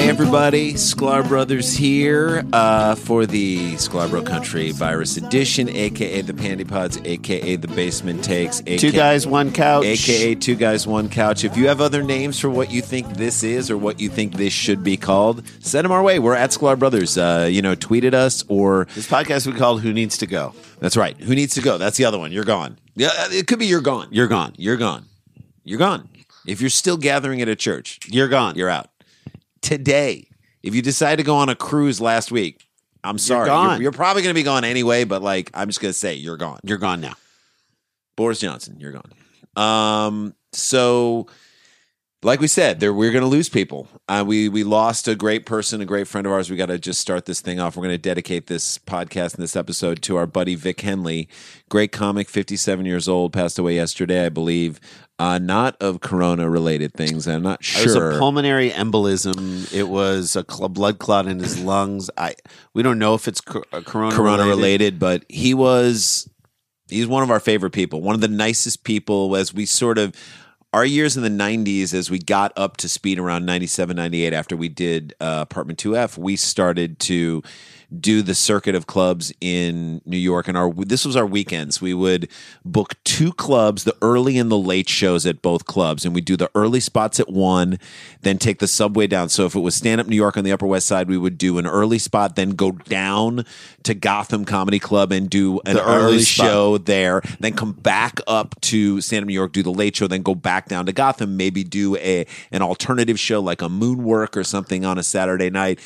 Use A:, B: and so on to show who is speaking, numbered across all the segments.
A: Hey everybody, Sklar Brothers here uh, for the Sklarbro Country Virus Edition, aka the Pandy Pods, aka the Basement Takes, aka,
B: Two guys, one couch.
A: aka Two Guys One Couch. If you have other names for what you think this is or what you think this should be called, send them our way. We're at Sklar Brothers. Uh, you know, tweet at us or
B: This podcast we called Who Needs to Go.
A: that's right. Who needs to go? That's the other one. You're gone. Yeah, uh, it could be you're gone. You're gone. You're gone. You're gone. If you're still gathering at a church,
B: You're gone.
A: you're out. Today, if you decide to go on a cruise last week, I'm sorry.
B: gone.
A: You're, probably going to be gone anyway, but like, I'm just going to say you're gone.
B: You're gone now.
A: Boris Johnson, you're gone. Um, so, like we said, there we're going to lose people. Uh, we we lost a great person, a great friend of ours. We got to just start this thing off. We're going to dedicate this podcast and this episode to our buddy Vic Henley, great comic, 57 years old, passed away yesterday, I believe. Uh, not of corona related things. I'm not
B: It was
A: sure.
B: a pulmonary embolism. It was a cl- blood clot in his lungs. I we don't know if it's co- uh, corona
A: corona
B: related.
A: related, but he was he's one of our favorite people, one of the nicest people as we sort of our years in the 90s as we got up to speed around 97 98 after we did uh, apartment 2f we started to do the circuit of clubs in New York and our this was our weekends. We would book two clubs the early and the late shows at both clubs. And we'd do the early spots at one then take the subway down. So if it was stand up New York on the upper west side we would do an early spot then go down to Gotham Comedy Club and do an
B: The early
A: early show there, then come back up to Stand Up New York, do the late show, then go back down to Gotham, maybe do a an alternative show like a Moonwork or something on a Saturday night.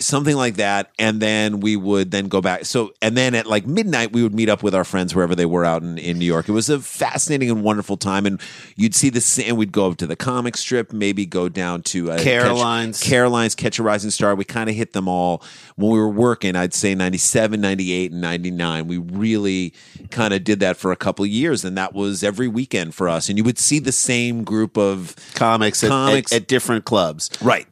A: Something like that, and then we would then go back. So, and then at like midnight, we would meet up with our friends wherever they were out in, in New York. It was a fascinating and wonderful time, and you'd see the and we'd go up to the comic strip, maybe go down to uh,
B: Caroline's.
A: Catch, Caroline's, Catch a Rising Star. We kind of hit them all when we were working. I'd say 97, 98, and 99. We really kind of did that for a couple of years, and that was every weekend for us. And you would see the same group of
B: comics at, at, at different clubs.
A: right.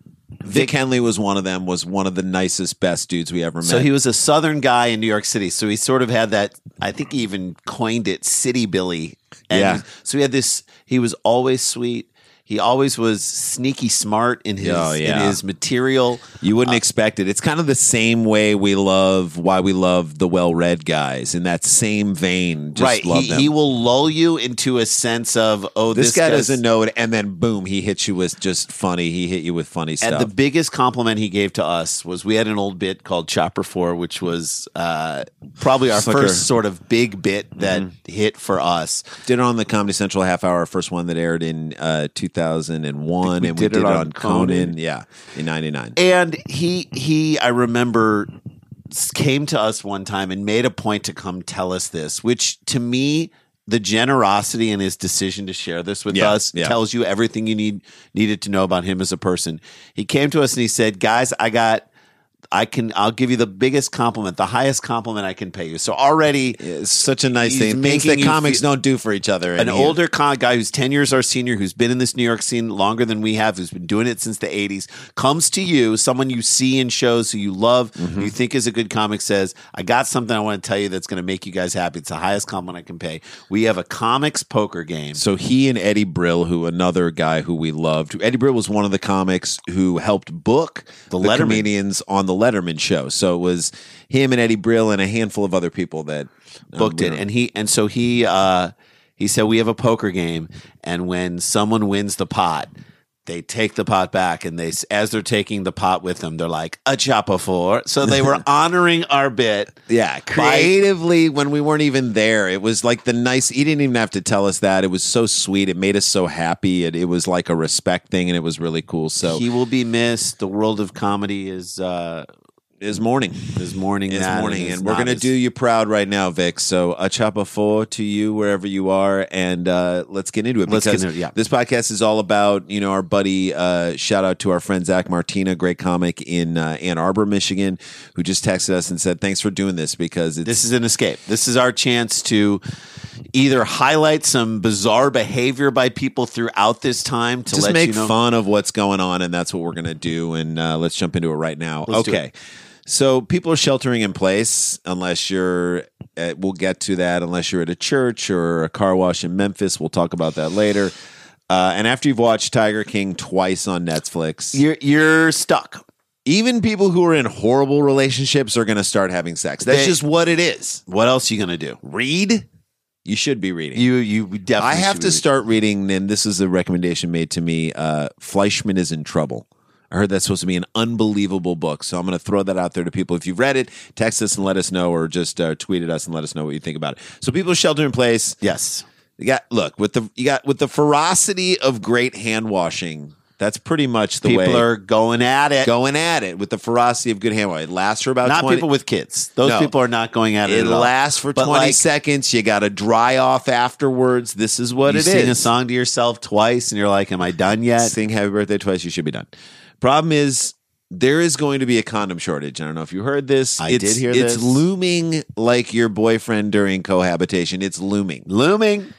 A: Vic Henley was one of them. Was one of the nicest, best dudes we ever met.
B: So he was a southern guy in New York City. So he sort of had that. I think he even coined it "City Billy." And
A: Yeah.
B: So he had this. He was always sweet. He always was sneaky smart in his
A: Oh, yeah.
B: in his material.
A: You wouldn't expect it. It's kind of the same way we love why we love the well-read guys in that same vein. Just
B: right.
A: love
B: He,
A: them.
B: he will lull you into a sense of oh
A: this,
B: this,
A: guy
B: guy's-
A: doesn't know it, and then boom, he hits you with just funny. He hit you with funny stuff.
B: And the biggest compliment he gave to us was we had an old bit called Chopper Four, which was uh, probably our
A: like
B: first sort of big bit that
A: Mm-hmm.
B: hit for us.
A: did it on the Comedy Central half hour, first one that aired in uh, 2001,
B: we
A: and
B: did
A: we did it
B: on
A: on Conan,
B: Conan.
A: yeah, in '99.
B: And he he I remember came to us one time and made a point to come tell us this, which to me the generosity in his decision to share this with
A: Yeah,
B: us
A: yeah.
B: tells you everything you need needed to know about him as a person. He came to us and he said, "Guys, I got I can I'll give you the biggest compliment, the highest compliment I can pay you." So already
A: It's such a nice thing. Things that comics don't do for each other.
B: an older con- guy who's 10 years our senior, who's been in this New York scene longer than we have, who's been doing it since the 80s, comes to you, someone you see in shows who you love,
A: Mm-hmm.
B: who you think is a good comic, says, I got something I want to tell you that's going to make you guys happy. It's the highest compliment I can pay. We have a comics poker game.
A: So he and Eddie Brill, who another guy who we loved, Eddie Brill was one of the comics who helped book the,
B: The Letterman.
A: comedians on the Letterman show. So it was him and Eddie Brill and a handful of other people that um,
B: booked it and he and so he uh he said we have a poker game and when someone wins the pot they take the pot back and they as they're taking the pot with them they're like a chopper four so they were honoring our bit
A: Yeah, creatively when we weren't even there, it was like the nice. He didn't even have to tell us that. It was so sweet. It made us so happy. It, it was like a respect thing, and it was really cool. So
B: he will be missed the world of comedy is uh
A: is mourning.
B: is mourning.
A: Is mourning,
B: is
A: and we're gonna
B: as-
A: do you proud right now, Vic. So a chopper four to you wherever you are, and uh, let's get into it.
B: Let's get
A: because
B: into it, yeah.
A: This podcast is all about you know our buddy. Uh, shout out to our friend Zach Martina, great comic in uh, Ann Arbor, Michigan, who just texted us and said thanks for doing this because it's
B: this is an escape. This is our chance to either highlight some bizarre behavior by people throughout this time to
A: just
B: let
A: make
B: you know
A: fun of what's going on, and that's what we're going to do. And uh, let's jump into it right now.
B: Let's
A: okay. So people are sheltering in place unless you're. Uh, we'll get to that unless you're at a church or a car wash in Memphis. We'll talk about that later. Uh, and after you've watched Tiger King twice on Netflix,
B: you're you're stuck.
A: even people who are in horrible relationships are going to start having sex. That's
B: They-
A: just what it is.
B: What else are you gonna do?
A: Read. You should be reading.
B: You you definitely.
A: I have to start reading, and this is a recommendation made to me. Uh, Fleishman is in trouble. I heard that's supposed to be an unbelievable book, so I'm going to throw that out there to people. If you've read it, text us and let us know, or just uh, tweet at us and let us know what you think about it. So people shelter in place.
B: Yes.
A: You got look with the you got with the ferocity of great hand washing. That's pretty much the
B: People
A: way people
B: are going at it.
A: going at it with the ferocity of good hand washing. It lasts for about
B: not
A: 20,
B: people with kids. Those
A: No.
B: people are not going at it.
A: It
B: at all.
A: lasts for
B: But
A: 20
B: like,
A: seconds. You got to dry off afterwards. This is what
B: you
A: it is.
B: sing a song to yourself twice, and you're like, "Am I done yet?"
A: Sing happy birthday twice, you should be done. Problem is, there is going to be a condom shortage. I don't know if you heard this.
B: I
A: it's,
B: did hear
A: It's
B: this.
A: looming like your boyfriend during cohabitation. It's looming.
B: Looming.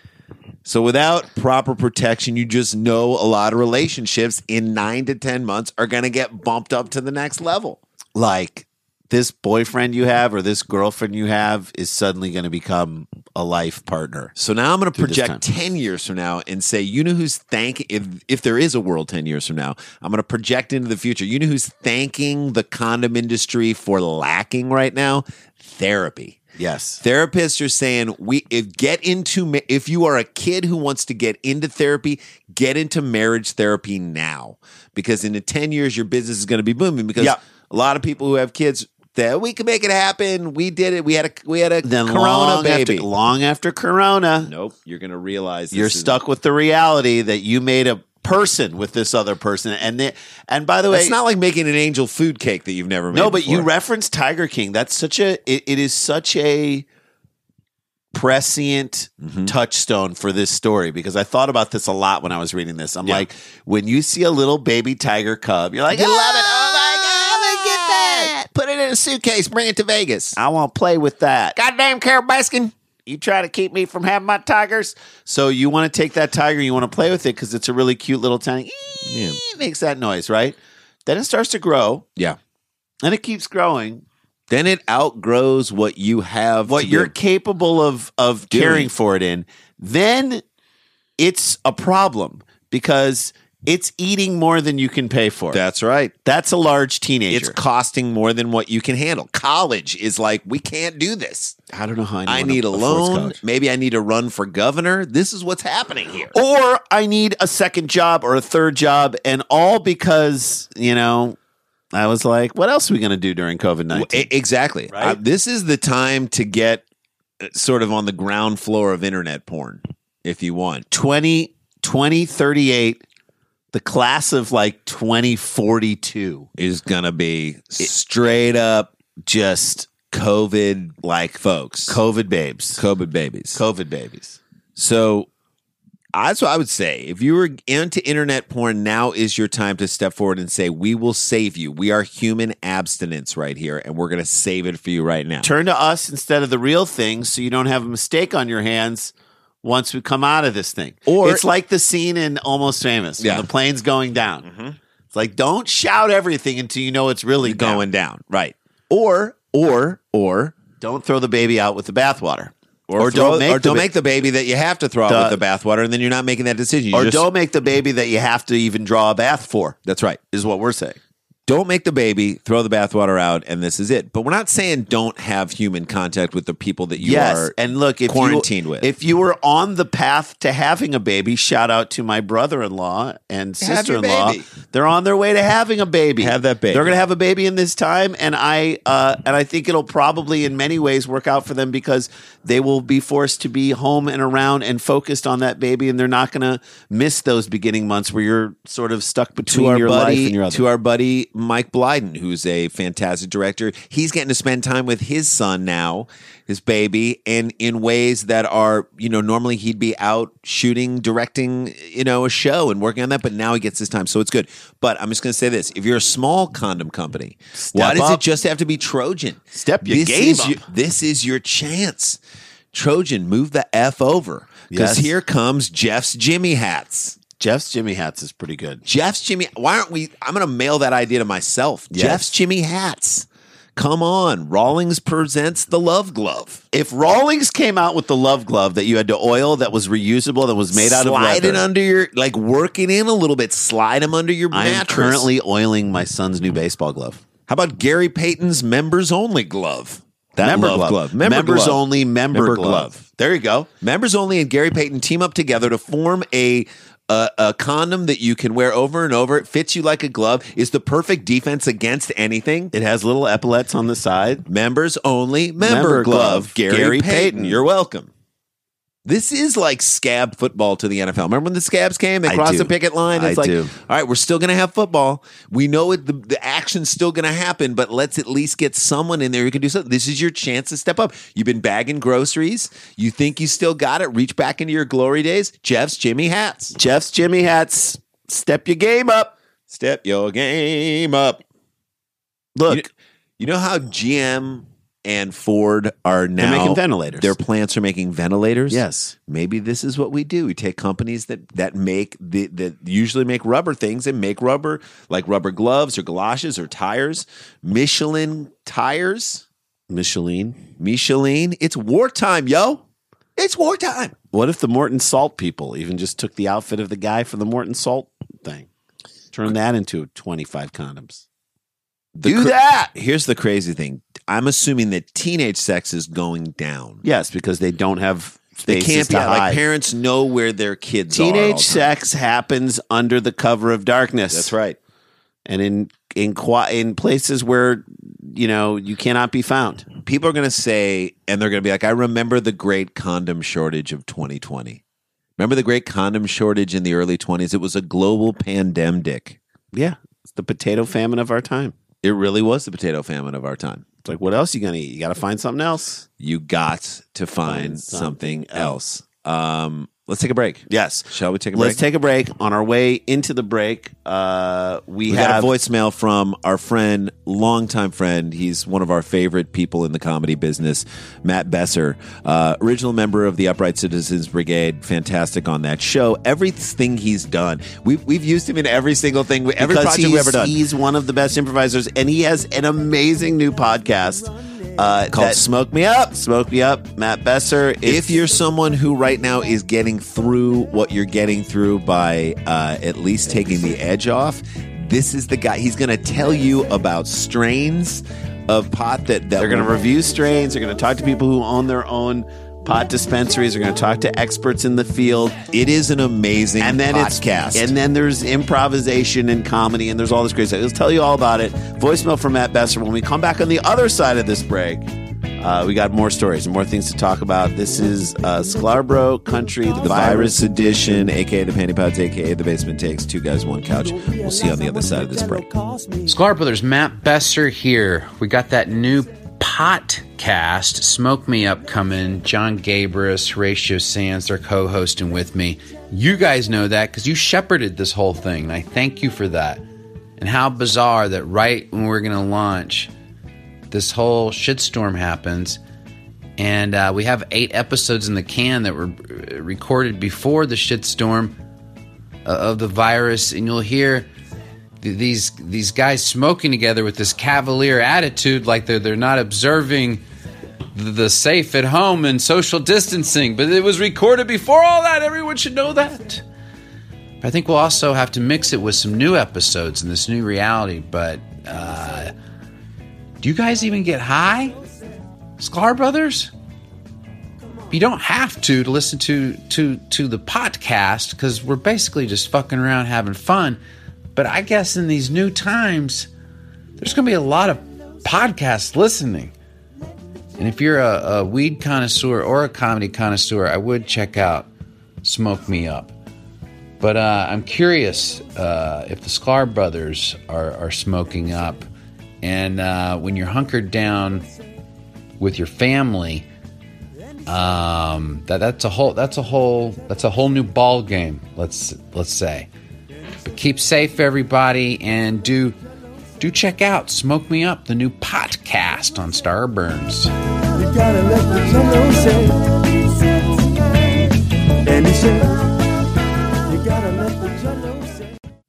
A: So without proper protection, you just know a lot of relationships in nine to 10 months are going to get bumped up to the next level.
B: Like this boyfriend you have or this girlfriend you have is suddenly going to become a life partner.
A: So now I'm going to project 10 years from now and say, you know who's thanking, if, if there is a world 10 years from now, I'm going to project into the future. You know who's thanking the condom industry for lacking right now? Therapy.
B: Yes.
A: Therapists are saying we if get into if you are a kid who wants to get into therapy, get into marriage therapy now because in the 10 years your business is going to be booming because
B: Yeah.
A: a lot of people who have kids that we could make it happen. We did it. We had a we had a
B: Then
A: corona
B: long
A: baby.
B: after long after Corona,
A: nope, you're going to realize this
B: you're
A: is-
B: stuck with the reality that you made a person with this other person, and they, and by the way,
A: It's not like making an angel food cake that you've never made.
B: No, but you
A: before.
B: referenced Tiger King. That's such a it, it is such a prescient
A: Mm-hmm.
B: touchstone for this story because I thought about this a lot when I was reading this. I'm
A: Yeah.
B: like, when you see a little baby tiger cub, you're like,
A: You
B: "Ah,
A: love it. Oh my god, I'm gonna get that. Put it in a suitcase. Bring it to Vegas.
B: I want to play with that. Goddamn, Carole Baskin. You try to keep me from having my tigers. So you want to take that tiger, you want to play with it because it's a really cute little tiny.
A: Yeah.
B: Makes that noise, right? Then it starts to grow,
A: Yeah.
B: and it keeps growing.
A: Then it outgrows what you have.
B: what you're capable of of
A: Doing.
B: caring for it in, then it's a problem because it's eating more than you can pay for.
A: That's right.
B: That's a large teenager.
A: It's costing more than what you can handle. College is like, we can't do this.
B: I don't know how
A: I
B: anyone
A: need a
B: affords
A: loan. Maybe I need to run for governor. This is what's happening here.
B: or I need a second job or a third job, and all because you know I was like, what else are we going to do during COVID
A: Well,
B: nineteen?
A: e- exactly.
B: Right?
A: Uh, this is the time to get uh, sort of on the ground floor of internet porn, if you want.
B: 20, 2038, the class of like twenty forty two,
A: Is gonna be straight up
B: just
A: COVID like folks,
B: COVID babes,
A: COVID babies.
B: COVID babies.
A: So that's what I would say. If you were into internet porn, now is your time to step forward and say, "We will save you. We are human abstinence right here, and we're going to save it for you right now."
B: Turn to us instead of the real thing, so you don't have a mistake on your hands. Once we come out of this thing,
A: Or-
B: it's like the scene in Almost Famous
A: Yeah.
B: the plane's going down. Mm-hmm. It's like don't shout everything until you know it's really down.
A: Going down, right? Or, or, or,
B: Don't throw the baby out with the bathwater,
A: or,
B: throw-
A: don't make, or
B: the
A: don't
B: ba-
A: make the baby that you have to throw
B: The-
A: out with the bathwater, and then you're not making that decision. You
B: or
A: just-
B: don't make the baby that you have to even draw a bath for.
A: That's right.
B: Is what we're saying.
A: Don't make the baby, throw the bathwater out, and this is it. But we're not saying don't have human contact with the people that you
B: yes,
A: are
B: and look, if
A: quarantined
B: you,
A: with.
B: if you were on the path to having a baby, shout out to my brother-in-law and sister-in-law. They're on their way to having a baby.
A: Have that baby.
B: They're going to have a baby in this time, and I uh, and I think it'll probably, in many ways, work out for them because they will be forced to be home and around and focused on that baby, and they're not going to miss those beginning months where you're sort of stuck between
A: to our
B: your life
A: buddy,
B: and your other.
A: to our buddy Mike Blieden, who's a fantastic director. He's getting to spend time with his son now, his baby, and in ways that are, you know, normally he'd be out shooting, directing, you know, a show and working on that, but now he gets his time, so it's good. But I'm just going to say this: if you're a small condom company, why
B: Step
A: does
B: up.
A: it just have to be Trojan?
B: Step your
A: this
B: game
A: is
B: up.
A: Your, this is your chance. Trojan, move the f over because
B: Yes.
A: here comes Jeff's Jimmy hats.
B: Jeff's Jimmy hats is pretty good.
A: Jeff's Jimmy. Why aren't we? I'm going to mail that idea to myself.
B: Yes.
A: Jeff's Jimmy hats. Come on, Rawlings presents the Love Glove.
B: If Rawlings came out with the love glove that you had to oil that was reusable that was made out of
A: slide it under your, like work it in a little bit. Slide them under your mattress.
B: I am currently oiling my son's new baseball glove.
A: How about Gary Payton's members only glove? That
B: member
A: love
B: glove,
A: glove. Member
B: members
A: glove.
B: only member,
A: Member
B: glove.
A: glove.
B: There you go.
A: Members only and Gary Payton team up together to form a, a a condom that you can wear over and over. It fits you like a glove. Is the perfect defense against anything.
B: It has little epaulets on the side.
A: Members only member,
B: Member
A: glove.
B: glove.
A: Gary,
B: Gary
A: Payton.
B: Payton.
A: You're welcome. This is like scab football to the NFL. Remember when the scabs came? They
B: I
A: crossed
B: do.
A: the picket line. It's
B: I
A: like,
B: do.
A: all right, we're still going to have football. We know it. The, the action's still going to happen, but let's at least get someone in there who can do something. This is your chance to step up. You've been bagging groceries. You think you still got it? Reach back into your glory days. Jeff's Jimmy hats.
B: Jeff's Jimmy hats. Step your game up.
A: Step your game up.
B: Look,
A: You, you know how GM and Ford are now
B: They're making ventilators.
A: Their plants are making ventilators.
B: Yes.
A: maybe this is what we do. We take companies that that make the, that usually make rubber things and make rubber like rubber gloves or galoshes or tires. Michelin tires,
B: Michelin.
A: Michelin. It's wartime, yo. It's wartime.
B: What if the Morton Salt people even just took the outfit of the guy for the Morton Salt thing? Turn that into 25 condoms.
A: The
B: Do that.
A: Here's the crazy thing. I'm assuming that teenage sex is going down.
B: Yes, because they don't have
A: They can't be
B: to
A: like parents know where their kids are.
B: Teenage sex happens under the cover of darkness.
A: That's right.
B: and in in in places where you know you cannot be found.
A: people are going to say, and they're going to be like, I remember the great condom shortage of 2020. Remember the great condom shortage in the early 20s? It was a global pandemic.
B: Yeah, it's the potato famine of our time.
A: It really was the potato famine of our time.
B: It's like, what else you gonna eat? You got to find something else.
A: You got to find
B: Find
A: something,
B: something
A: else. Um, let's take a break.
B: Yes.
A: Shall we take a break?
B: Let's take a break. On our way into the break, uh, we,
A: We
B: have
A: got a voicemail from our friend, longtime friend. He's one of our favorite people in the comedy business, Matt Besser, uh, original member of the Upright Citizens Brigade. Fantastic on that show. Everything he's done, we've we've used him in every single thing, every
B: because
A: project we've ever done.
B: He's one of the best improvisers, and he has an amazing new podcast uh,
A: Called
B: that-
A: Smoke Me Up.
B: Smoke Me Up, Matt Besser.
A: If you're someone who right now is getting through what you're getting through by uh, at least taking the edge off, this is the guy. He's going to tell you about strains of pot that, that
B: they're going to review strains, they're going to talk to people who own their own pot dispensaries, they're going to talk to experts in the field.
A: It is an amazing
B: and then
A: podcast.
B: it's and then there's improvisation and comedy and there's all this great stuff. He'll tell you all about it. Voicemail from Matt Besser. When we come back on the other side of this break, uh, we got more stories and more things to talk about. This is uh, Sklarbro Country, the,
A: the virus edition, aka the Pandy Pods, aka the Basement Takes. Two guys, one couch. We'll see you on the other side of this break.
C: Sklar Brothers, Matt Besser here. We got that new podcast, Smoke Me Up, coming. John Gabrus, Horatio Sanz, they're co hosting with me. You guys know that because you shepherded this whole thing, and I thank you for that. And how bizarre that right when we're going to launch, this whole shitstorm happens. And uh, we have eight episodes in the can that were uh, recorded before the shitstorm uh, of the virus, and you'll hear these these guys smoking together with this cavalier attitude, like they're they're not observing the, safe at home and social distancing. But it was recorded before all that. Everyone should know that. I think we'll also have to mix it with some new episodes in this new reality. But uh, do you guys even get high, Sklar Brothers? You don't have to to listen to to to the podcast because we're basically just fucking around having fun. But I guess in these new times, there's going to be a lot of podcast listening. And if you're a, a weed connoisseur or a comedy connoisseur, I would check out Smoke Me Up. But uh, I'm curious uh, if the Sklar brothers are, are smoking up. And uh, when you're hunkered down with your family, um, that that's a whole that's a whole that's a whole new ball game. Let's let's say. Keep safe, everybody, and do do check out "Smoke Me Up," the new podcast on Starburns.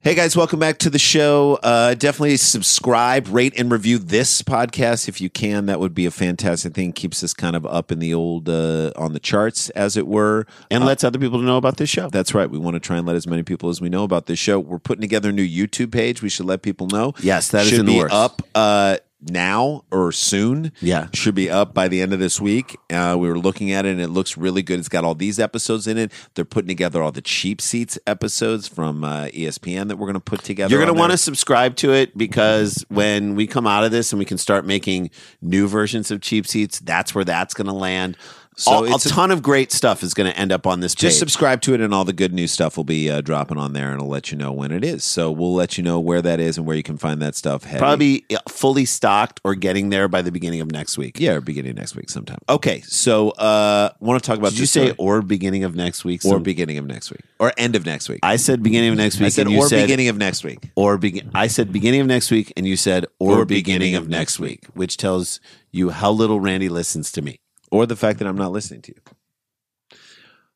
A: Hey guys, welcome back to the show. Uh, definitely subscribe, rate, and review this podcast if you can. That would be a fantastic thing. Keeps us kind of up in the old uh, on the charts, as it were,
B: and
A: Uh,
B: lets other people know about this show.
A: That's right. We want to try and let as many people as we know about this show. We're putting together a new YouTube page. We should let people know.
B: Yes, that is
A: should
B: in the
A: be
B: works.
A: up uh, now or soon.
B: Yeah.
A: should be up by the end of this week. Uh, we were looking at it and it looks really good. It's got all these episodes in it. They're putting together all the cheap seats episodes from uh, ESPN that we're going to put together.
B: You're going to want to subscribe to it because when we come out of this and we can start making new versions of cheap seats, that's where that's going to land.
A: So
B: a,
A: a-
B: ton of great stuff is going to end up on this
A: Just
B: page.
A: subscribe to it, and all the good new stuff will be uh, dropping on there, and I'll let you know when it is. So we'll let you know where that is and where you can find that stuff. Heavy.
B: Probably fully stocked or getting there by the beginning of next week.
A: yeah, or beginning of next week sometime. Okay, so uh, want to talk about
B: Did you say
A: story.
B: or beginning of next week?
A: or beginning of next week or end of next week?
B: I said beginning of next week.
A: I said
B: and you
A: or
B: said
A: beginning of next week.
B: or begin. I said beginning of next week, and you said or,
A: Or
B: beginning, of next week, which tells you how little Randy listens to me.
A: Or the fact that I'm not listening to you.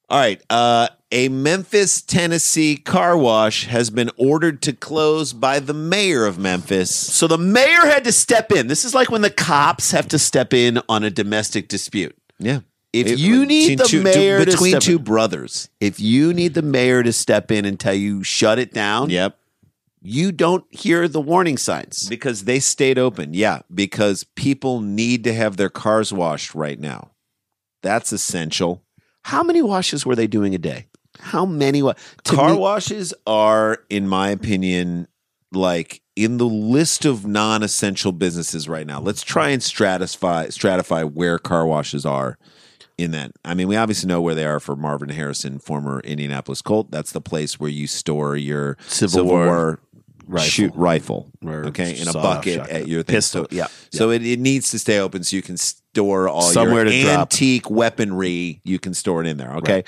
A: All right. Uh, a Memphis, Tennessee car wash has been ordered to close by the mayor of Memphis.
B: So the mayor had to step in. This is like when the cops have to step in on a domestic dispute.
A: Yeah.
B: If
A: It-
B: you need the
A: two-
B: mayor
A: between two
B: in-
A: brothers.
B: If you need the mayor to step in and tell you shut it down,
A: Yep.
B: You don't hear the warning signs.
A: Because they stayed open. Yeah. Because people need to have their cars washed right now. That's essential.
B: How many washes were they doing a day? How many wa-
A: car
B: me-
A: washes are, in my opinion, like in the list of non-essential businesses right now. Let's try and stratify stratify where car washes are in that. I mean, we obviously know where they are for Marvin Harrison, former Indianapolis Colt. That's the place where you store your
B: Civil War
A: rifle. shoot rifle.
B: Or
A: Okay, in a
B: sawed-off
A: bucket
B: shotgun.
A: at your thing.
B: Pistol,
A: So-
B: yeah,
A: So it, it needs to stay open so you can store all
B: Somewhere
A: your
B: to drop.
A: antique weaponry. You can store it in there. Okay.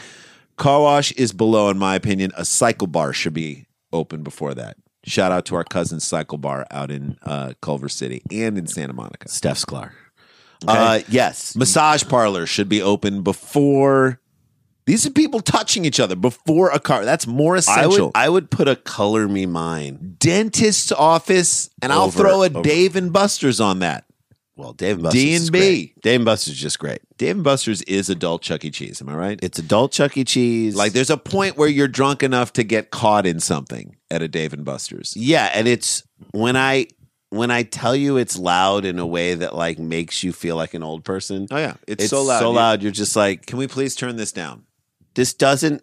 A: Car wash is below, in my opinion. A cycle bar should be open before that. Shout out to our cousin Cycle Bar out in uh, Culver City and in Santa Monica.
B: Steph Sklar. Uh, yes.
A: Massage parlor should be open before. These are people touching each other before a car. That's more
B: I
A: essential.
B: would I would put a color me mine.
A: Dentist's office, and I'll
B: Over-
A: throw a
B: over.
A: Dave and Buster's on that.
B: Well, Dave and Buster's
A: D and B.
B: Dave and Buster's just great.
A: Dave and Buster's is adult Chuck E. Cheese. Am I right?
B: It's adult Chuck E. Cheese.
A: like there's a point where you're drunk enough to get caught in something at a Dave and Buster's.
B: yeah, and it's when I when I tell you it's loud in a way that like makes you feel like an old person.
A: Oh yeah, it's,
B: It's
A: so loud.
B: So loud. You're just like,
A: Can we please turn this down?
B: This doesn't.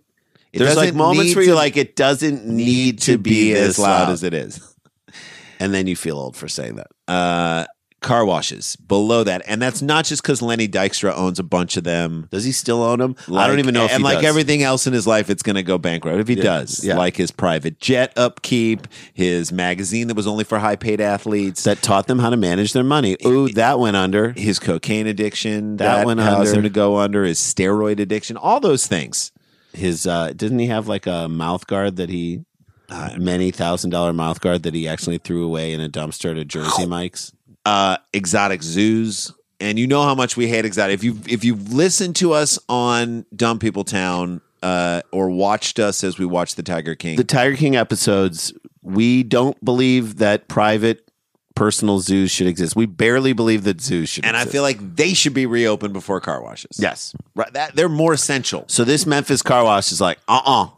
A: It
B: there's like
A: doesn't
B: moments where you're like, it doesn't need to be
A: as loud as it is.
B: and then you feel old for saying that.
A: Uh, car washes below that, and that's not just because Lenny Dykstra owns a bunch of them.
B: Does he still own them? I don't even know if
A: and like
B: does.
A: everything else in his life, it's going to go bankrupt if he
B: Yeah,
A: does.
B: yeah.
A: Like his private jet upkeep, his magazine that was only for high paid athletes,
B: that taught them how to manage their money. Ooh, that went under.
A: his cocaine addiction
B: That
A: that,
B: went
A: caused
B: under.
A: him to go under, his steroid addiction, all those things.
B: His uh didn't he have like a mouth guard that he uh, many thousand dollar mouth guard that he actually threw away in a dumpster at Jersey Mike's?
A: Uh, exotic zoos, and you know how much we hate exotic. If you if you've listened to us on Dumb People Town uh, or watched us as we watched the Tiger King,
B: The Tiger King episodes, we don't believe that private personal zoos should exist. We barely believe that zoos should
A: and I feel like they should be reopened before car washes.
B: Yes.
A: right. That they're more essential.
B: So this Memphis car wash is like, uh-uh.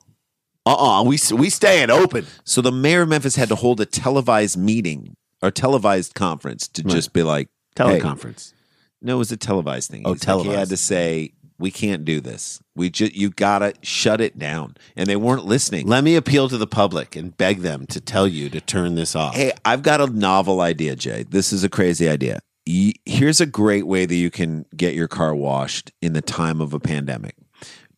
B: Uh-uh. We we staying open.
A: So the mayor of Memphis had to hold a televised meeting or televised conference to just be like hey,
B: Teleconference.
A: No, it was a televised thing.
B: Oh,
A: He's like, he had to say, "We can't do this. We just you gotta shut it down." And they weren't listening.
B: Let me appeal to the public and beg them to tell you to turn this off.
A: Hey, I've got a novel idea, Jay. This is a crazy idea. Here's a great way that you can get your car washed in the time of a pandemic.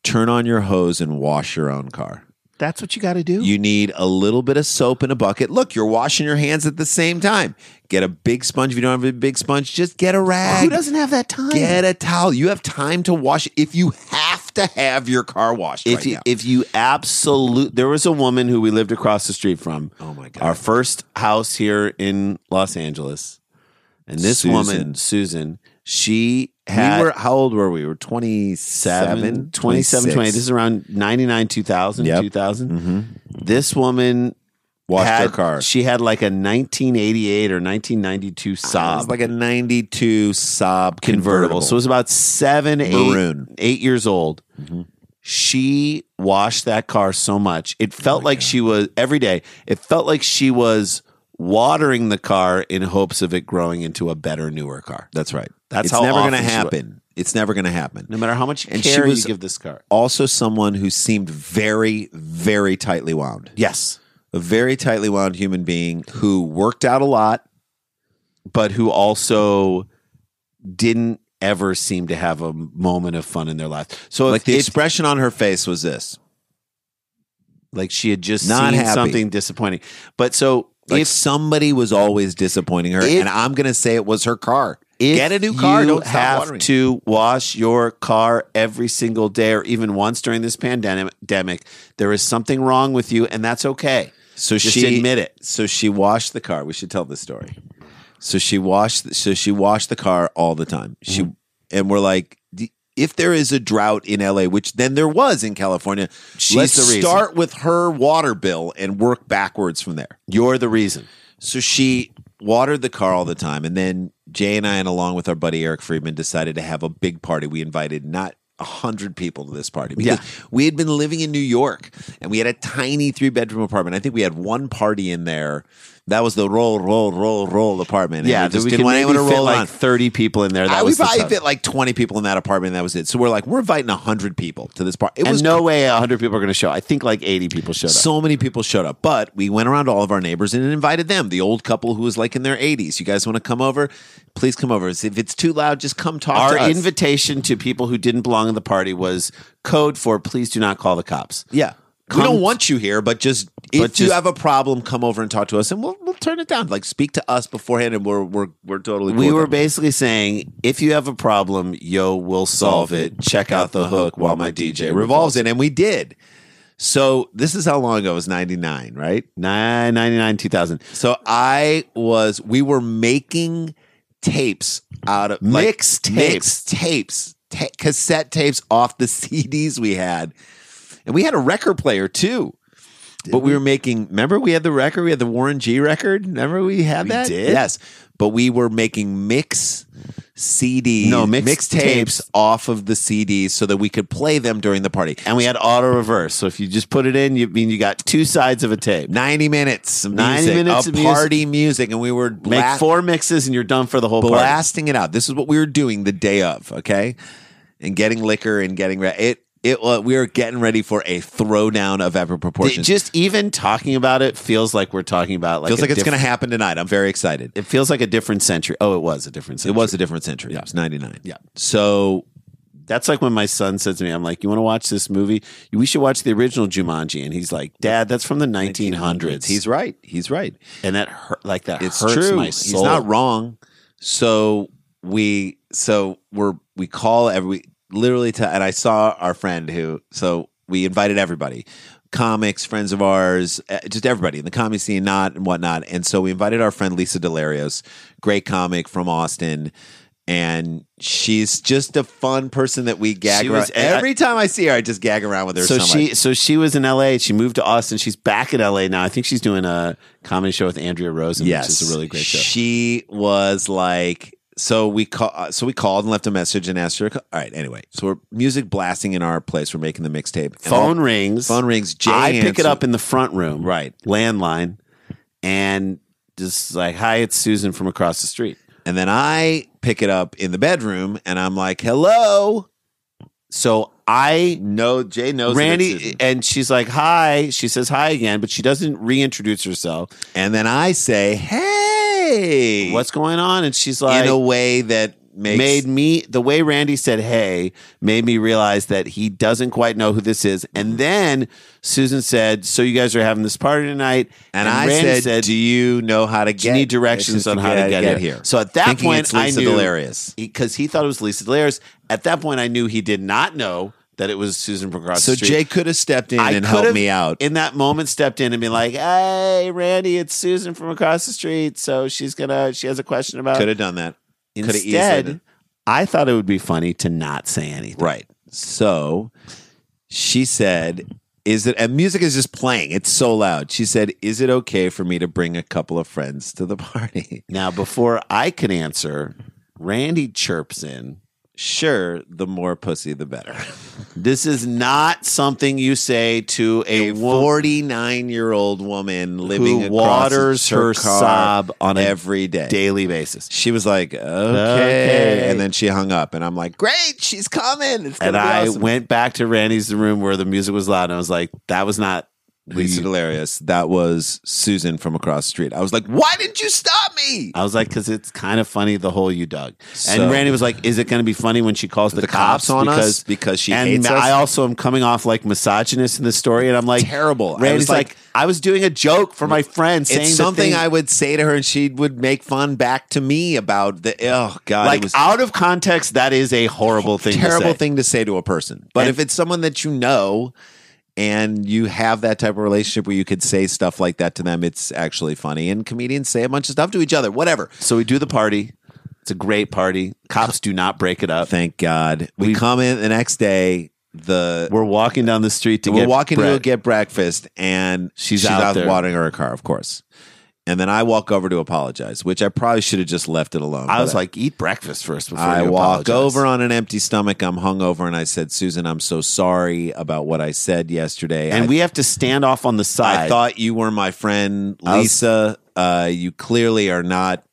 A: Turn on your hose and wash your own car.
B: That's what you got to do.
A: You need a little bit of soap in a bucket. Look, you're washing your hands at the same time. Get a big sponge. If you don't have a big sponge, just get a rag.
B: Who doesn't have that time?
A: Get a towel. You have time to wash. If you have to have your car washed
B: if
A: right
B: you
A: now.
B: if you absolute there was a woman who we lived across the street from.
A: Oh my God.
B: Our first house here in Los Angeles. And this
A: Susan.
B: woman, Susan, she had
A: we were, how old were we? We were
B: 27,
A: 27,
B: 27 20. This is around 99, 2000,
A: Yep.
B: 2000. Mm-hmm. This woman
A: Washed
B: had,
A: her car.
B: She had like a 1988 or 1992 ah,
A: It was
B: Saab
A: like a 92 Saab
B: convertible. So it was about seven,
A: Maroon.
B: eight years old. Mm-hmm. She washed that car so much. It felt oh like she was every day. It felt like she was watering the car in hopes of it growing into a better, newer car.
A: That's right.
B: That's
A: it's
B: how
A: never going to
B: she
A: happen. It's never going to happen.
B: No matter how much
A: And she
B: care
A: was-
B: you give this car.
A: Also, someone who seemed very, very tightly wound.
B: Yes.
A: A very tightly wound human being who worked out a lot.
B: But who also didn't ever seem to have a moment of fun in their life. So
A: Like
B: if,
A: the expression on her face was this.
B: like she had just
A: Not
B: seen
A: happy.
B: something disappointing. But so
A: Like
B: if
A: somebody was always disappointing her,
B: If-
A: and I'm going to say it was her car.
B: If
A: Get a new car.
B: You have to wash your car every single day, or even once during this pandemic. There is something wrong with you, and that's okay.
A: So
B: Just
A: she
B: admit it.
A: So she washed the car. We should tell this story. So she washed. So she washed the car all the time. She mm-hmm. and we're like, if there is a drought in LA, which then there was in California,
B: She's
A: let's
B: the reason.
A: start with her water bill and work backwards from there.
B: You're the reason.
A: So she watered the car all the time. And then Jay and I, and along with our buddy Eric Friedman, decided to have a big party. We invited not a hundred people to this party because
B: Yeah.
A: we had been living in New York and we had a tiny three bedroom apartment. I think we had one party in there. That was the roll, roll, roll, roll apartment. And
B: Yeah,
A: we just
B: we
A: didn't want anyone to
B: fit
A: roll
B: like
A: on.
B: thirty people in there. That
A: I, we
B: was the
A: probably
B: tough-
A: fit like 20 people in that apartment. That was it. So we're like, we're inviting 100 people to this party. It
B: and
A: was
B: no way hundred people are going to show. I think like eighty people showed up.
A: so many people showed up, but we went around to all of our neighbors and invited them. The old couple who was like in their 80s. You guys want to come over? Please come over. If it's too loud, just come talk
B: Our
A: to us.
B: invitation to people who didn't belong in the party was code for "Please do not call the cops."
A: yeah. We don't want you here, but just if
B: But
A: you
B: just-
A: have a problem, come over and talk to us, and we'll we'll turn it down. Like speak to us beforehand, and we're we're we're totally.
B: We were basically saying, if you have a problem, yo, we'll solve it. Check out the hook while my DJ
A: revolves it, and we did. So this is how long ago it was ninety nine, right?
B: Nine ninety nine two thousand.
A: So I was, we were making tapes out of like,
B: Mix tapes.
A: mix tapes, ta- cassette tapes off the CDs we had, and we had a record player too. but we were making. Remember, we had the record. We had the Warren G record. Remember, we had
B: We
A: that.
B: did?
A: Yes, but we were making mix CDs,
B: No, mix
A: mix tapes
B: tapes.
A: off of the CDs so that we could play them during the party.
B: and we had auto reverse. So if you just put it in, you mean you got two sides of a tape.
A: 90 minutes of
B: 90
A: music,
B: minutes
A: of
B: of music.
A: party music. and we were
B: Make four mixes and you're done for the whole party.
A: blasting it out. This is what we were doing the day of, okay? And getting liquor and getting re- it. It uh, we are getting ready for a throwdown of epic proportions.
B: just even talking about it feels like we're talking about like
A: feels like it's going to happen tonight. I'm very excited.
B: It feels like a different century. Oh, it was a different century.
A: It was a different century. It was 99.
B: Yeah.
A: So
B: That's like when my son said to me, "I'm like, you want to watch this movie? We should watch the original Jumanji." And he's like, "Dad, that's from the 1900s."
A: He's right. He's right.
B: and that hurt, like that
A: It's
B: hurts
A: true.
B: my
A: He's not wrong. So we so we're we call every literally to and I saw our friend who so we invited everybody. Comics, friends of ours, eh, just everybody in the comedy scene, not and whatnot. And so we invited our friend Lisa Delarios, great comic from Austin. And she's just a fun person that we gag around.
B: was-
A: Every time I see her, I just gag around with her.
B: So
A: so,
B: she, so she was in L.A. She moved to Austin. She's back in L.A. now. I think she's doing a comedy show with Andrea Rosen,
A: yes,
B: which is a really great show.
A: She was like, so we call, uh, so we called and left a message and asked her. All right, anyway, so we're music blasting in our place. We're making the mixtape. And
B: Phone
A: all-
B: rings.
A: Phone rings. Jay
B: I pick it up in the front room,
A: Right.
B: landline, and just like, "Hi, it's Susan from across the street."
A: and then I pick it up in the bedroom, and I'm like, "Hello."
B: So I
A: No, Jay knows that it's
B: Randy,
A: Susan.
B: and she's like, "Hi." She says hi again, but she doesn't reintroduce herself.
A: and then I say, "Hey,
B: What's going on? And she's like,
A: in a way that makes
B: made me the way Randy said hey made me realize that he doesn't quite know who this is. And mm-hmm. then Susan said, "So you guys are having this party tonight?"
A: And, I
B: Randy
A: said, "Do you know how to
B: "Do
A: get?
B: you need directions on how to get, here. So at that
A: Thinking
B: point, I knew because he thought it was Lisa Delarios. At that point, I knew he did not know that it was Susan from across
A: So
B: the street.
A: Jay could have stepped in
B: I
A: and helped me out.
B: in that moment. Stepped in and been like, "Hey, Randy, it's Susan from across the street. So she's gonna. She has a question about."
A: Could have done that. Could have easily
B: Instead,
A: done-
B: I thought it would be funny to not say anything.
A: Right. So she said, Is it, and music is just playing. It's so loud. She said, Is it okay for me to bring a couple of friends to the party?
B: Now, before I could answer, Randy chirps in.
A: Sure, the more pussy, the better.
B: This is not something you say to a,
A: A 49 year old woman living
B: who waters her
A: car
B: Saab on a
A: every day.
B: daily basis.
A: She was like, okay.
B: Okay.
A: And then she hung up, and I'm like, Great, she's coming. It's
B: And I
A: awesome.
B: went back to Randy's room where the music was loud, and I was like, "That was not
A: Lisa Delarios. That was Susan from across the street. I was like, Why didn't you stop me?
B: I was like, because it's kind of funny the hole you dug.
A: So-
B: and Randy was like, "Is it going to be funny when she calls the,
A: The cops on us because she
B: and
A: hates us?
B: I also am coming off like misogynist in this story, and I'm like
A: Terrible. I
B: Randy's
A: was
B: like,
A: like-
B: I was doing a joke for my friend, saying
A: it's
B: the
A: something
B: thing-
A: I would say to her, and she would make fun back to me about the. Oh God,
B: like
A: it was
B: out of context. That is a horrible thing.
A: terrible
B: to say.
A: thing to say to a person. But
B: And-
A: if it's someone that you know and you have that type of relationship where you could say stuff like that to them, it's actually funny. And comedians say a bunch of stuff to each other. Whatever.
B: So we do the party. It's a great party. Cops do not break it up.
A: Thank God. We,
B: We-
A: come in the next day. The
B: We're walking down the street to
A: we're
B: get
A: walking to go get breakfast, and
B: She's
A: she's,
B: out
A: out,
B: there.
A: watering her car, of course. And then I walk over to apologize, which I probably should have just left it alone.
B: I was like, eat breakfast first before
A: I
B: you
A: walk
B: apologize.
A: over on an empty stomach. I'm hungover, and I said, "Susan, I'm so sorry about what I said yesterday."
B: and
A: I,
B: we have to stand off on the side.
A: I thought you were my friend,
B: I was-
A: Lisa. uh, you clearly are not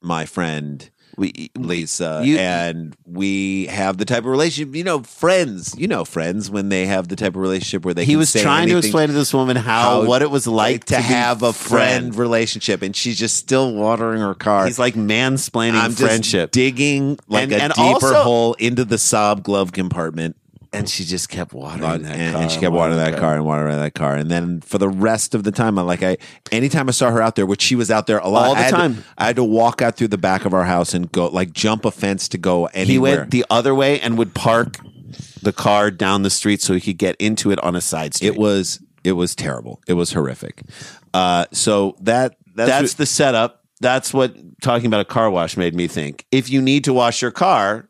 A: my friend,
B: we
A: Lisa.
B: You-
A: and we have the type of relationship, you know, friends. You know, friends when they have the type of relationship where they
B: he was trying to explain to this woman how,
A: how-
B: what it was like,
A: to,
B: be
A: have a friend
B: friend.
A: relationship, and she's just still watering her car.
B: He's like mansplaining
A: I'm
B: friendship,
A: just digging like
B: And-
A: a
B: and
A: deeper
B: also-
A: hole into the Saab glove compartment.
B: And she just kept watering
A: and,
B: that
A: and
B: car.
A: And she kept watering that car and watering that car. And then for the rest of the time, I'm like, I anytime I saw her out there, which she was out there a lot
B: All the
A: I had to-
B: time.
A: I had to walk out through the back of our house and go like jump a fence to go anywhere.
B: He went the other way and would park the car down the street so he could get into it on a side street.
A: it was it was terrible. It was horrific. Uh, so that that's,
B: that's the setup. That's what talking about a car wash made me think. If you need to wash your car,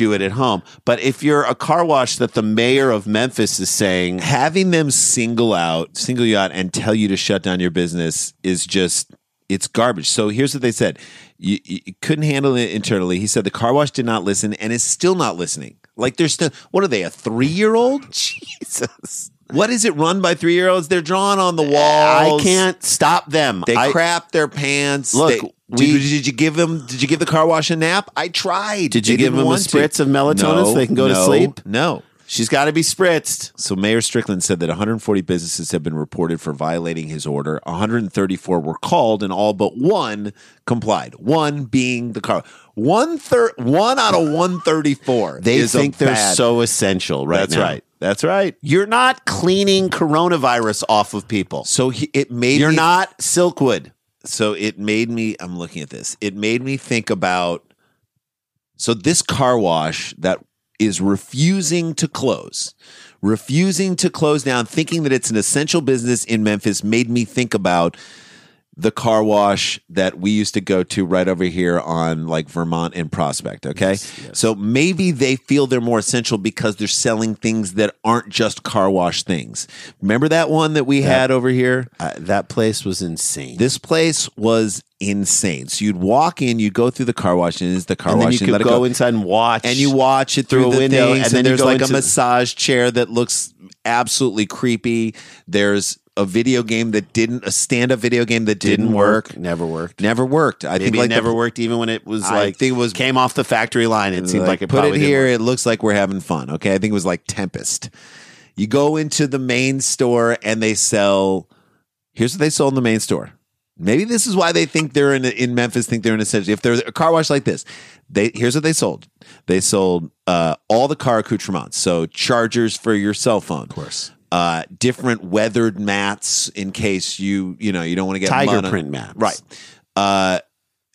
B: do it at home. But if you're a car wash that the mayor of Memphis is saying,
A: having them single out, single you out, and tell you to shut down your business is just it's garbage. So here's what they said: You, you couldn't handle it internally. He said the car wash did not listen and is still not listening. Like they're still. What are they? A three year old?
B: Jesus.
A: What is it run by three year olds? They're drawn on the
B: wall.
A: I
B: can't stop them.
A: They
B: I-
A: crap their pants.
B: Look,
A: They-
B: we-
A: did, did you give them? Did you give the car wash a nap? I tried.
B: Did you
A: They
B: give them a
A: want to.
B: spritz of melatonin so they can go to sleep?
A: No.
B: She's got to be spritzed.
A: So Mayor Strickland said that 140 businesses have been reported for violating his order. 134 were called, and all but one complied. One being the car. One third. One out of 134.
B: They think they're
A: bad-
B: so essential right
A: That's
B: now.
A: right. That's right.
B: You're not cleaning coronavirus off of people.
A: So he, it made
B: You're
A: me-
B: not Silkwood.
A: So it made me i'm looking at this. It made me think about so this car wash that is refusing to close refusing to close down thinking that it's an essential business in memphis made me think about the car wash that we used to go to right over here on like Vermont and Prospect. Okay. So maybe they feel they're more essential because they're selling things that aren't just car wash things. Remember that one that we had over here?
B: Uh, that place was insane.
A: This place was insane. So you'd walk in, you'd go through the car wash, and it's the car
B: and then
A: wash.
B: you
A: and let
B: could
A: it
B: go, inside and watch,
A: and you watch it through,
B: through a
A: the
B: window,
A: things,
B: and then
A: there's like a massage chair that looks absolutely creepy. There's a video game that didn't a stand up video game that didn't,
B: didn't
A: work.
B: work. Never worked.
A: Never worked. I
B: Maybe
A: think
B: it
A: like
B: never
A: the,
B: worked, even when it was
A: I
B: like
A: think it was-
B: came off the factory line. It seemed like, it
A: put it here. It looks like we're having fun. Okay, I think it was like Tempest. You go into the main store and they sell. Here's what they sold in the main store. Maybe this is why they think they're in in Memphis. Think they're in essential. If they're a car wash like this, they here's what they sold. They sold uh, all the car accoutrements. So chargers for your cell phone, of
B: course.
A: Uh, different weathered mats in case you you know you don't want to get
B: Tiger
A: on-
B: print mats.
A: right? Uh,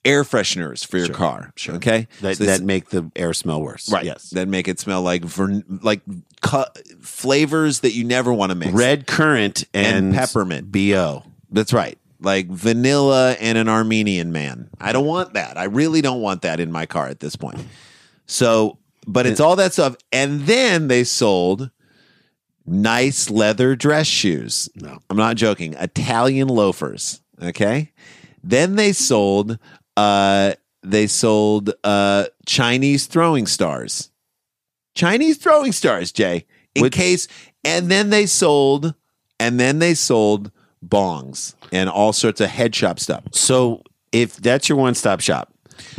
A: air fresheners for your car. Sure. Okay,
B: that,
A: So
B: that make the air smell worse.
A: right
B: Yes.
A: that make it smell like vern- like cu- flavors that you never want to mix
B: Red currant and,
A: And peppermint.
B: Bo.
A: that's right like vanilla and an armenian man i don't want that i really don't want that in my car at this point so but it's all that stuff and then they sold nice leather dress shoes
B: No.
A: i'm not joking italian loafers okay then they sold uh they sold uh chinese throwing stars Chinese throwing stars, Jay, in
B: Which-
A: case. And then they sold, and then they sold bongs and all sorts of head shop stuff.
B: So if that's your one stop shop,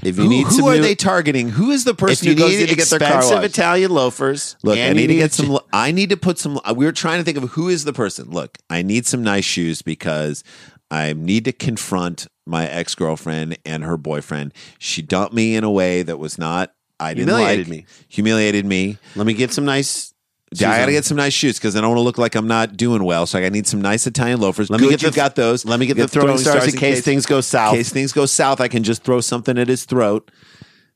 B: if you
A: Who,
B: need
A: who
B: some
A: are
B: new,
A: they targeting? Who is the person who goes to get their car washed?
B: Italian loafers,
A: Look,
B: and
A: I need to get some. I need to put some. Uh, we were trying to think of who is the person. Look, I need some nice shoes because I need to confront my ex girlfriend and her boyfriend. She dumped me in a way that was not. I didn't
B: Humiliated
A: like.
B: me.
A: Humiliated me.
B: Let me get some nice.
A: Yeah, I got to get some nice shoes because I don't want to look like I'm not doing well. So I need some nice Italian loafers.
B: Let me
A: Good
B: get the-
A: got those.
B: Let me get the throwing stars in case things go south.
A: In case things go south, I can just throw something at his throat.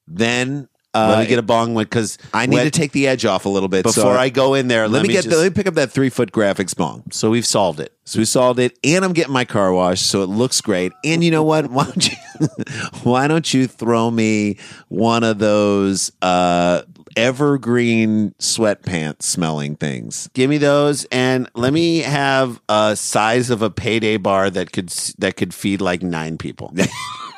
A: Then uh,
B: Let me get a bong one because
A: I need to take the edge off a little bit
B: before
A: so-
B: I go in there.
A: Let, me, get.
B: just,
A: the, let me pick up that three foot graphics bong.
B: so we've solved it.
A: So we solved it, and I'm getting my car washed, so it looks great. And you know what? Why don't you, why don't you throw me one of those uh, evergreen sweatpants smelling things?
B: Give me those, and let me have a size of a payday bar that could that could feed like nine people.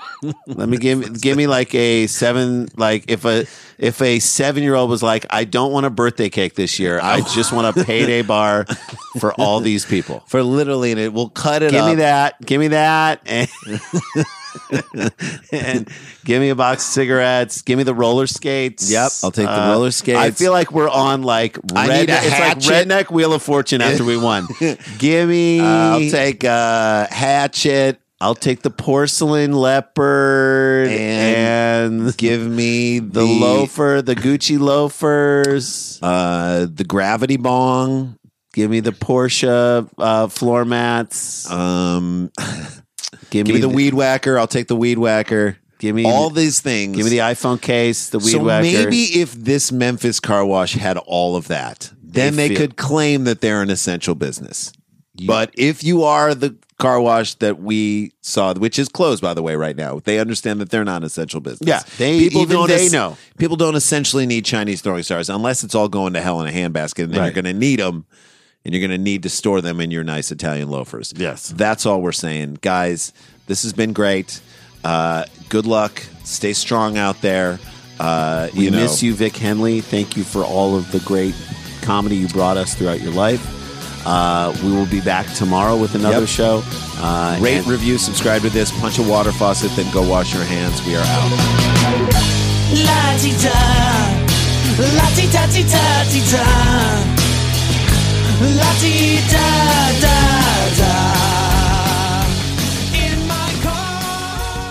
B: let me give give me like a seven like if a if a seven year old was like I don't want a birthday cake this year I just want a payday bar for all these people.
A: For literally, and it will cut it
B: Give
A: up.
B: me that. Give me that. And, and give me a box of cigarettes. Give me the roller skates. Uh,
A: Yep, I'll take the roller skates.
B: I feel like we're on like
A: I need a
B: it's like
A: hatchet.
B: redneck Wheel of Fortune after we won. give me.
A: Uh, I'll take a hatchet.
B: I'll take the porcelain leopard
A: And
B: and,
A: Give me
B: the, loafer, the Gucci loafers.
A: uh, the gravity bong.
B: Give me the Porsche uh, floor mats.
A: Um,
B: give,
A: give me the weed whacker. I'll take the weed whacker.
B: Give me
A: all these things.
B: Give me the iPhone case, the weed
A: so
B: whacker.
A: maybe if this Memphis car wash had all of that, then
B: They
A: they, could claim that they're an essential business. But if you are the car wash that we saw, which is closed by the way right now, they understand that they're not an essential business.
B: Yeah, they- even
A: don't
B: they
A: es-
B: know.
A: People don't essentially need Chinese throwing stars unless it's all going to hell in a handbasket, and then
B: Right.
A: you're going to need them. And you're going to need to store them in your nice Italian loafers.
B: Yes.
A: That's all we're saying. Guys, this has been great. Uh, good luck. Stay strong out there. Uh,
B: We
A: you know,
B: miss you, Vic Henley. Thank you for all of the great comedy you brought us throughout your life. Uh, we will be back tomorrow with another
A: Yep.
B: show. Uh,
A: Rate,
B: and-
A: review, subscribe to this. Punch a water faucet, then go wash your hands. We are out.
D: La ti da, la ti da ti da ti da, la ti da da da. In my car.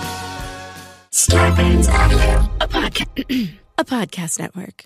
E: Starburns Audio.
F: a podcast network.